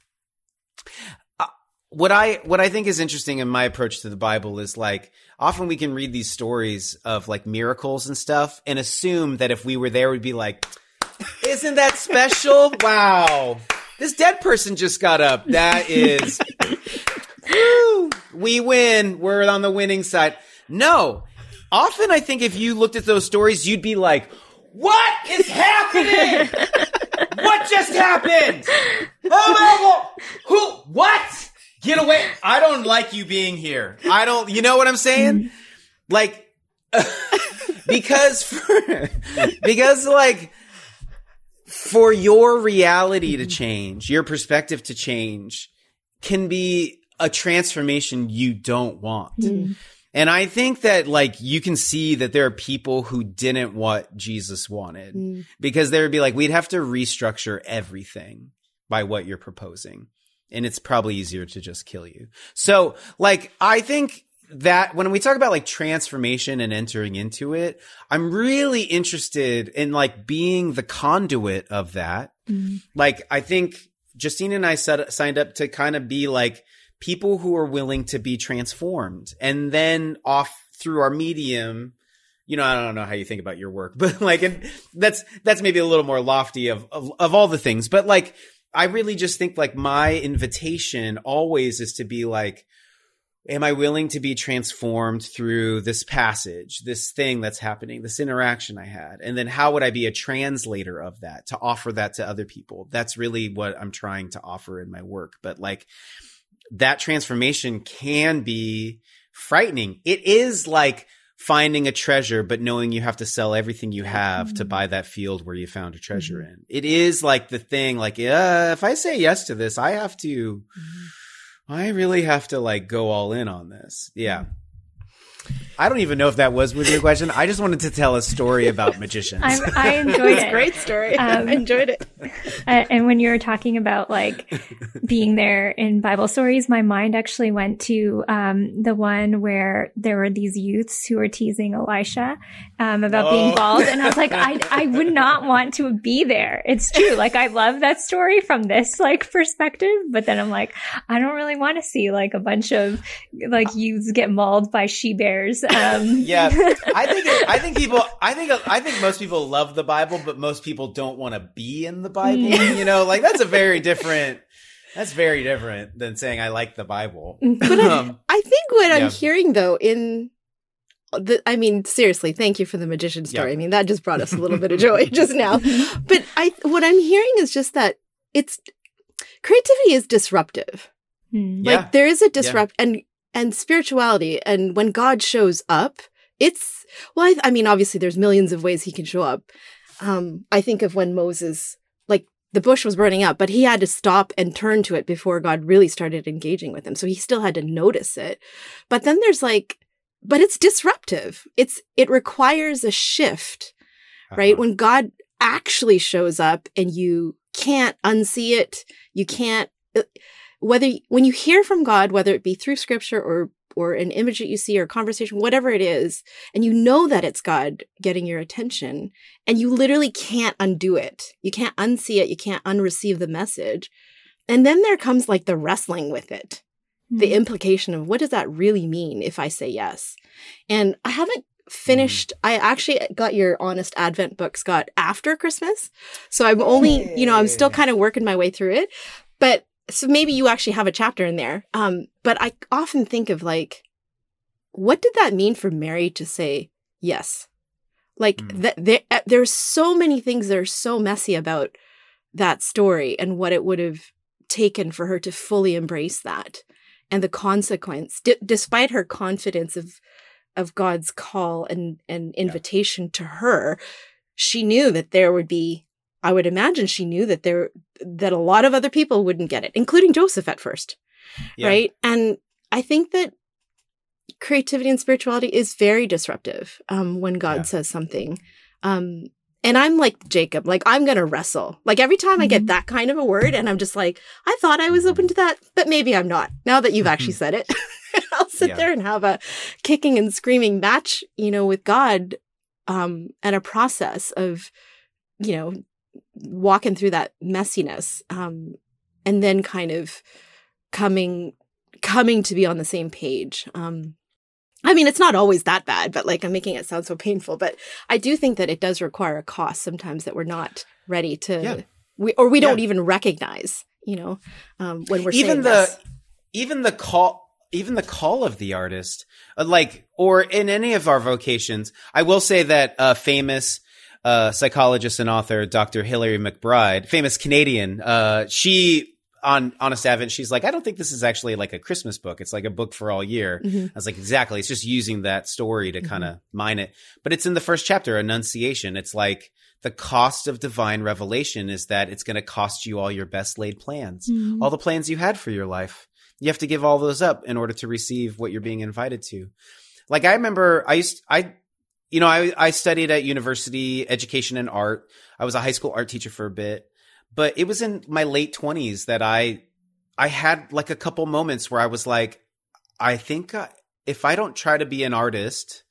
uh, what I what I think is interesting in my approach to the Bible is like often we can read these stories of like miracles and stuff and assume that if we were there we'd be like isn't that special? wow. This dead person just got up. That is [LAUGHS] woo, we win. We're on the winning side. No. Often I think if you looked at those stories you'd be like, "What is happening? [LAUGHS] what just happened? Oh my god. Who what?" Get away. I don't like you being here. I don't, you know what I'm saying? Like, [LAUGHS] because for, because like, for your reality to change, your perspective to change can be a transformation you don't want. Mm. And I think that like you can see that there are people who didn't what Jesus wanted Mm. because they would be like, we'd have to restructure everything by what you're proposing. And it's probably easier to just kill you. So like, I think that when we talk about like transformation and entering into it, I'm really interested in like being the conduit of that. Mm. Like, I think Justine and I set, signed up to kind of be like people who are willing to be transformed and then off through our medium. You know, I don't know how you think about your work, [LAUGHS] but like, and that's, that's maybe a little more lofty of, of, of all the things, but like, I really just think like my invitation always is to be like, am I willing to be transformed through this passage, this thing that's happening, this interaction I had? And then how would I be a translator of that to offer that to other people? That's really what I'm trying to offer in my work. But like that transformation can be frightening. It is like finding a treasure, but knowing you have to sell everything you have to buy that field where you found a treasure mm-hmm. in. It is like the thing, like, uh, if I say yes to this, I have to, mm-hmm. I really have to like go all in on this. Yeah. Mm-hmm. I don't even know if that was with your question. I just wanted to tell a story about magicians. I'm, I enjoyed [LAUGHS] it. great story. Um, [LAUGHS] I enjoyed it. [LAUGHS] Uh, and when you were talking about like being there in Bible stories, my mind actually went to um, the one where there were these youths who were teasing Elisha um, about Oh. being bald, and I was like, I I would not want to be there. It's true. Like I love that story from this like perspective, but then I'm like, I don't really want to see like a bunch of like youths get mauled by she bears. Um, [LAUGHS] yeah, I think it, I think people I think I think most people love the Bible, but most people don't want to be in the Bible. Mm. You know, like that's a very different. That's very different than saying I like the Bible. But I, Um, I think what yeah. I'm hearing though in the, I mean, seriously, thank you for the magician story. Yeah. I mean, that just brought us a little bit of joy [LAUGHS] just now. But I, what I'm hearing is just that it's creativity is disruptive. Yeah. Like there is a disrupt and and spirituality, and when God shows up, it's well. I, I mean, obviously, there's millions of ways He can show up. Um, I think of when Moses, like the bush was burning up, but he had to stop and turn to it before God really started engaging with him. So he still had to notice it. But then there's like, but it's disruptive. It's it requires a shift right? uh-huh. When God actually shows up and you can't unsee it, you can't uh, whether when you hear from God, whether it be through scripture or or an image that you see or conversation, whatever it is, and you know that it's God getting your attention, and you literally can't undo it. You can't unsee it. You can't unreceive the message. And then there comes like the wrestling with it the mm-hmm. implication of what does that really mean if I say yes? And I haven't mm-hmm. finished, I actually got your Honest Advent book, Scott, after Christmas. So I'm only, you know, I'm still kind of working my way through it. But so maybe you actually have a chapter in there. Um, but I often think of like, what did that mean for Mary to say yes? Like Mm. that there, uh, there's so many things that are so messy about that story and what it would have taken for her to fully embrace that and the consequence d- despite her confidence of of God's call and and invitation to her she knew that there would be I would imagine she knew that there that a lot of other people wouldn't get it including Joseph at first Yeah. right and I think that creativity and spirituality is very disruptive um, when God Yeah. says something um, and I'm like Jacob, like I'm gonna wrestle. Like every time I get Mhm. that kind of a word, and I'm just like, I thought I was open to that, but maybe I'm not. Now that you've actually said it, [LAUGHS] I'll sit Yeah. there and have a kicking and screaming match, you know, with God, um, and a process of, you know, walking through that messiness, um, and then kind of coming coming to be on the same page. Um, I mean, it's not always that bad, but like I'm making it sound so painful. But I do think that it does require a cost sometimes that we're not ready to, Yeah. we or we don't even recognize. You know, um, when we're even the this. even the call even the call of the artist uh, like or in any of our vocations i will say that uh famous uh psychologist and author dr Hillary mcbride famous canadian uh she on Honest Advent, she's like, I don't think this is actually like a Christmas book. It's like a book for all year. Mhm. I was like, exactly. It's just using that story to kind of mine it. But it's in the first chapter, Annunciation. It's like the cost of divine revelation is that it's going to cost you all your best laid plans, Mm. all the plans you had for your life. You have to give all those up in order to receive what you're being invited to. Like I remember I used, I, you know, I, I studied at university education and art. I was a high school art teacher for a bit, but it was in my late twenties that I, I had like a couple moments where I was like, I think uh, if I don't try to be an artist,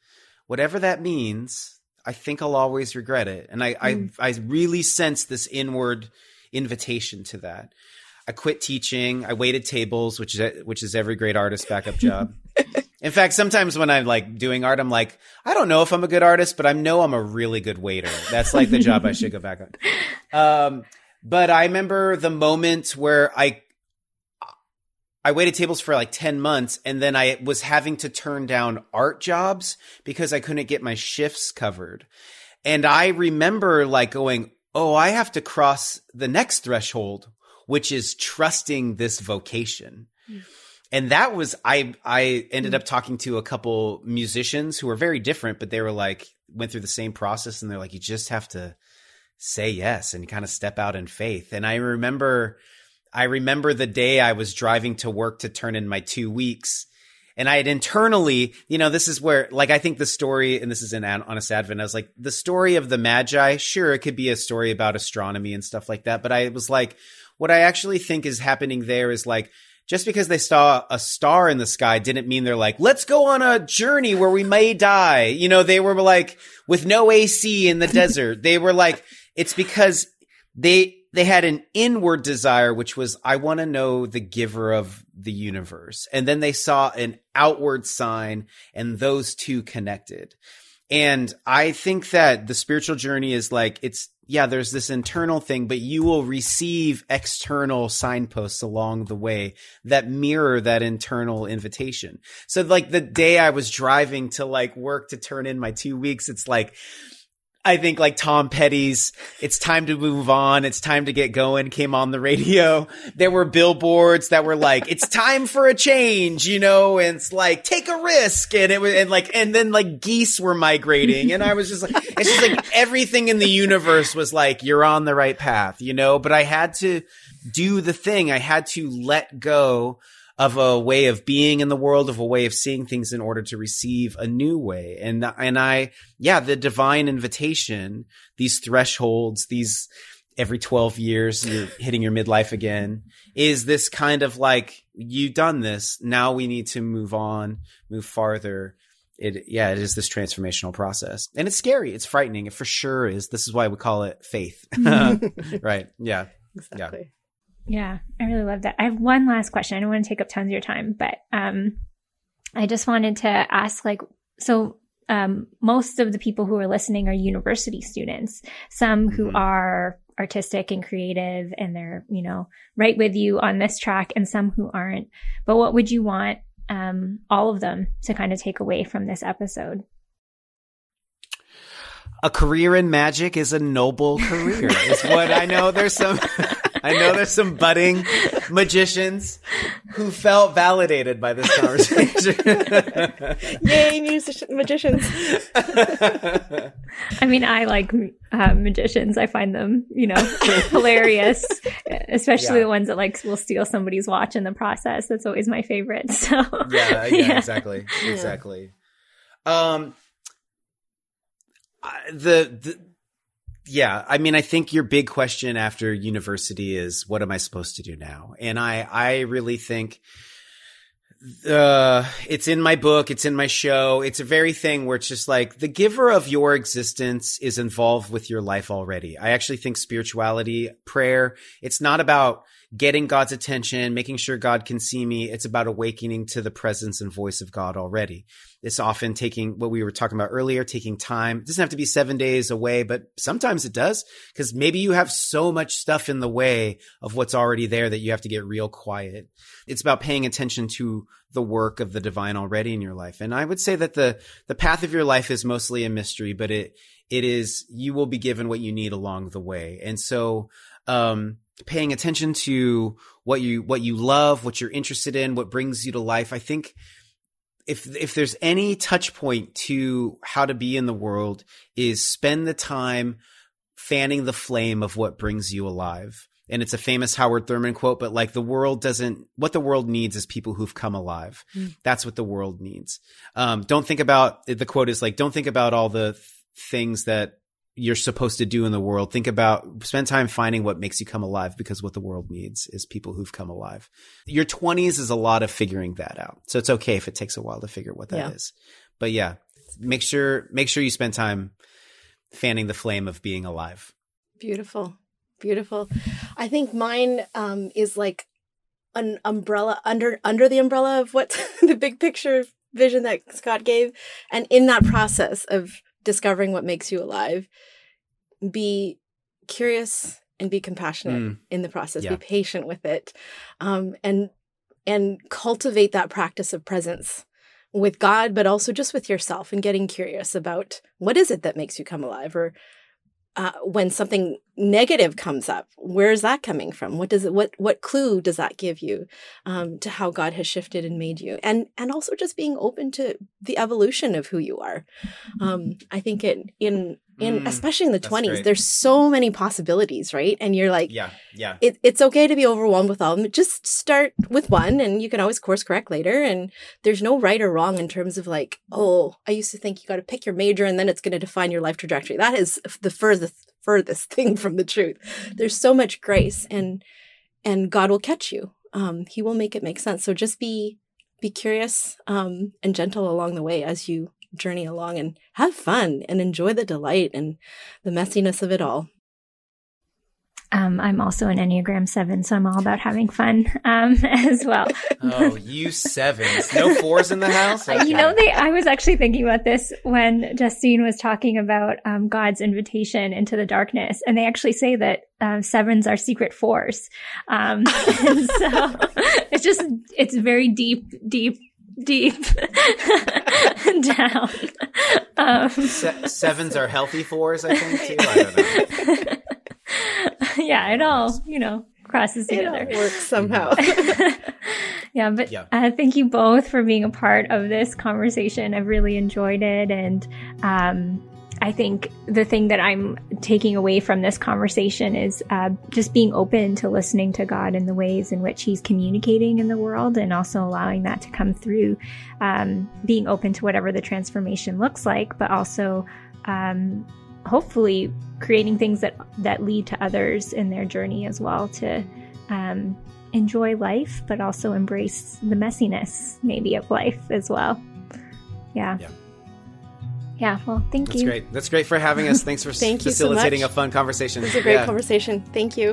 whatever that means, I think I'll always regret it. And I, Mm. I, I really sense this inward invitation to that. I quit teaching. I waited tables, which is which is every great artist backup job. [LAUGHS] In fact, sometimes when I'm like doing art, I'm like, I don't know if I'm a good artist, but I know I'm a really good waiter. That's like the job I should go back on. [LAUGHS] Um, but I remember the moment where I I waited tables for like 10 months and then I was having to turn down art jobs because I couldn't get my shifts covered. And I remember like going, Oh, I have to cross the next threshold, which is trusting this vocation. And that was, I, I ended hmm. up talking to a couple musicians who were very different, but they were like, went through the same process and they're like, you just have to say yes and kind of step out in faith. And I remember, I remember the day I was driving to work to turn in my two weeks. And I had internally, you know, this is where, like, I think the story, and this is in An- Honest Advent, I was like, the story of the Magi, sure, it could be a story about astronomy and stuff like that. But I was like, what I actually think is happening there is like, just because they saw a star in the sky didn't mean they're like, let's go on a journey where we may die. You know, they were like, with no AC in the desert. They were like, it's because they, they had an inward desire, which was, I want to know the giver of the universe. And then they saw an outward sign and those two connected. And I think that the spiritual journey is like, it's, yeah, there's this internal thing, but you will receive external signposts along the way that mirror that internal invitation. So like the day I was driving to like work to turn in my two weeks, it's like, I think like Tom Petty's It's Time to Move On, It's Time to Get Going came on the radio. There were billboards that were like, It's time for a change, you know, and it's like, take a risk. And it was, and like, and then like geese were migrating. And I was just like, it's just like everything in the universe was like, you're on the right path, you know, but I had to do the thing. I had to let go of a way of being in the world, of a way of seeing things in order to receive a new way. And, and I, yeah, the divine invitation, these thresholds, these every 12 years, you're hitting your midlife again is this kind of like, you've done this. Now we need to move on, move farther. It, yeah, it is this transformational process and it's scary. It's frightening. It for sure is. This is why we call it faith. [LAUGHS] [LAUGHS] right. Yeah. Exactly. Yeah, I really love that. I have one last question. I don't want to take up tons of your time, but um, I just wanted to ask, like, so um, most of the people who are listening are university students. Some who Mhm. are artistic and creative, and they're you know right with you on this track, and some who aren't. But what would you want um, all of them to kind of take away from this episode? a career in magic is a noble career is what I know. There's some, [LAUGHS] [LAUGHS] I know there's some budding magicians who felt validated by this conversation. [LAUGHS] Yay, music- magicians. [LAUGHS] I mean, I like uh, magicians. I find them, you know, hilarious, especially Yeah. the ones that like will steal somebody's watch in the process. That's always my favorite. So yeah, yeah, exactly, exactly. Um, I- the the yeah, I mean, I think your big question after university is, what am I supposed to do now? And I I really think. Uh, it's in my book. It's in my show. It's a very thing where it's just like the giver of your existence is involved with your life already. I actually think spirituality, prayer, it's not about getting God's attention, making sure God can see me. It's about awakening to the presence and voice of God already. It's often taking what we were talking about earlier, taking time. It doesn't have to be seven days away, but sometimes it does because maybe you have so much stuff in the way of what's already there that you have to get real quiet. It's about paying attention to the work of the divine already in your life. And I would say that the, the path of your life is mostly a mystery, but it, it is, you will be given what you need along the way. And so, um, paying attention to what you what you love, what you're interested in, what brings you to life. I think if if there's any touch point to how to be in the world is spend the time fanning the flame of what brings you alive. And it's a famous Howard Thurman quote, but like the world doesn't, what the world needs is people who've come alive. Mm. That's what the world needs. Um, don't think about, the quote is like, don't think about all the th- things that you're supposed to do in the world. Think about spend time finding what makes you come alive because what the world needs is people who've come alive. Your 20s is a lot of figuring that out. So it's okay if it takes a while to figure what that yeah. is. But yeah, make sure make sure you spend time fanning the flame of being alive. Beautiful. Beautiful. I think mine um, is like an umbrella under under the umbrella of what [LAUGHS] the big picture vision that Scott gave and in that process of discovering what makes you alive, be curious and be compassionate mm. in the process. Yeah. Be patient with it, um, and and cultivate that practice of presence with God, but also just with yourself and getting curious about what is it that makes you come alive, or uh, when something negative comes up where is that coming from? What does it what what clue does that give you um, to how god has shifted and made you? And and also just being open to the evolution of who you are. Um, i think it in in mm, especially in the 20s great. there's so many possibilities right? And you're like yeah yeah. it, it's okay to be overwhelmed with all of them just start with one and you can always course correct later and there's no right or wrong in terms of like oh i used to think you got to pick your major and then it's going to define your life trajectory. That is the furthest furthest [LAUGHS] thing from the truth. There's so much grace and and god will catch you. Um he will make it make sense. So just be be curious um and gentle along the way as you journey along and have fun and enjoy the delight and the messiness of it all. Um, I'm also an Enneagram 7, so I'm all about having fun um, [LAUGHS] as well. oh, you sevens. No fours in the house? Okay. You know, they, I was actually thinking about this when Justine was talking about um, God's invitation into the darkness. And they actually say that uh, sevens are secret fours. Um, [LAUGHS] so [LAUGHS] it's just, it's very deep, deep deep [LAUGHS] down. Um, Se- sevens are healthy fours, I think, too. I don't know. [LAUGHS] yeah, it all, you know, crosses together. It works somehow. [LAUGHS] yeah, but yeah. Uh, thank you both for being a part of this conversation. I've really enjoyed it. And um, I think the thing that I'm taking away from this conversation is uh, just being open to listening to God in the ways in which He's communicating in the world and also allowing that to come through, um, being open to whatever the transformation looks like, but also um, hopefully creating things that, that lead to others in their journey as well to um, enjoy life, but also embrace the messiness maybe of life as well. Yeah. yeah. Yeah, well, thank That's you. That's great. That's great for having us. Thanks for [LAUGHS] thank facilitating so a fun conversation. It was a great yeah. conversation. Thank you.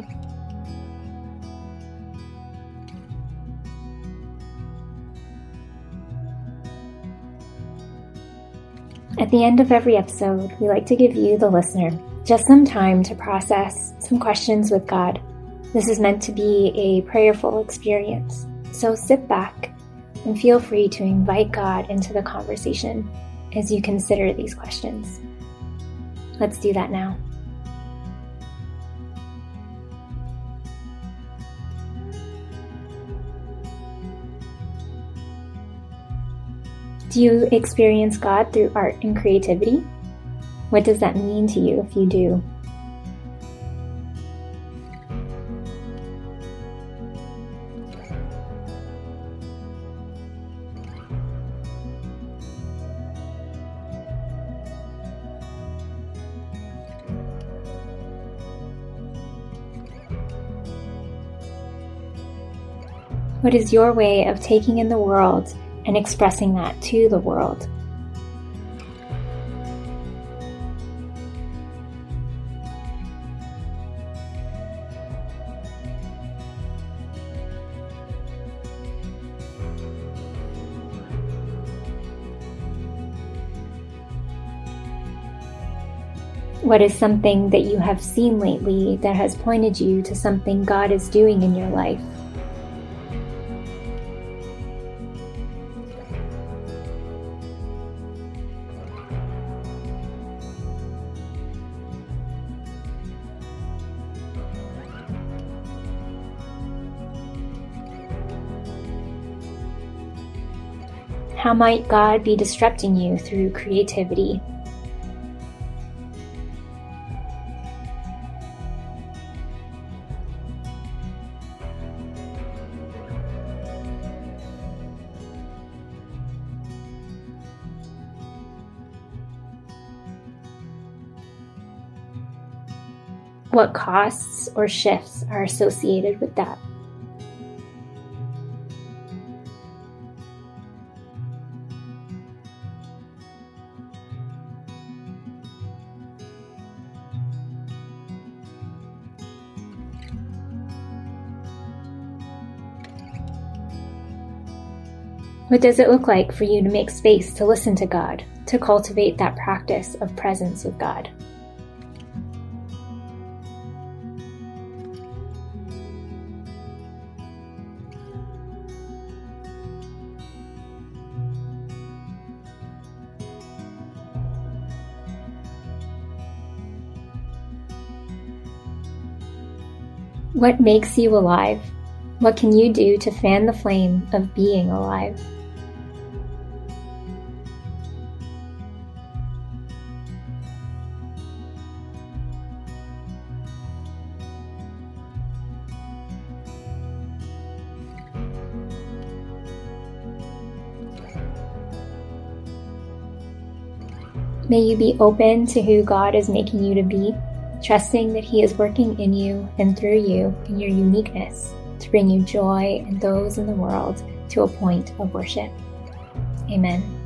At the end of every episode, we like to give you, the listener, just some time to process some questions with God. This is meant to be a prayerful experience. So sit back and feel free to invite God into the conversation as you consider these questions. Let's do that now. Do you experience God through art and creativity? What does that mean to you if you do? What is your way of taking in the world and expressing that to the world? What is something that you have seen lately that has pointed you to something God is doing in your life? How might God be disrupting you through creativity? What costs or shifts are associated with that? What does it look like for you to make space to listen to God, to cultivate that practice of presence with God? What makes you alive? What can you do to fan the flame of being alive? May you be open to who God is making you to be, trusting that He is working in you and through you in your uniqueness to bring you joy and those in the world to a point of worship. Amen.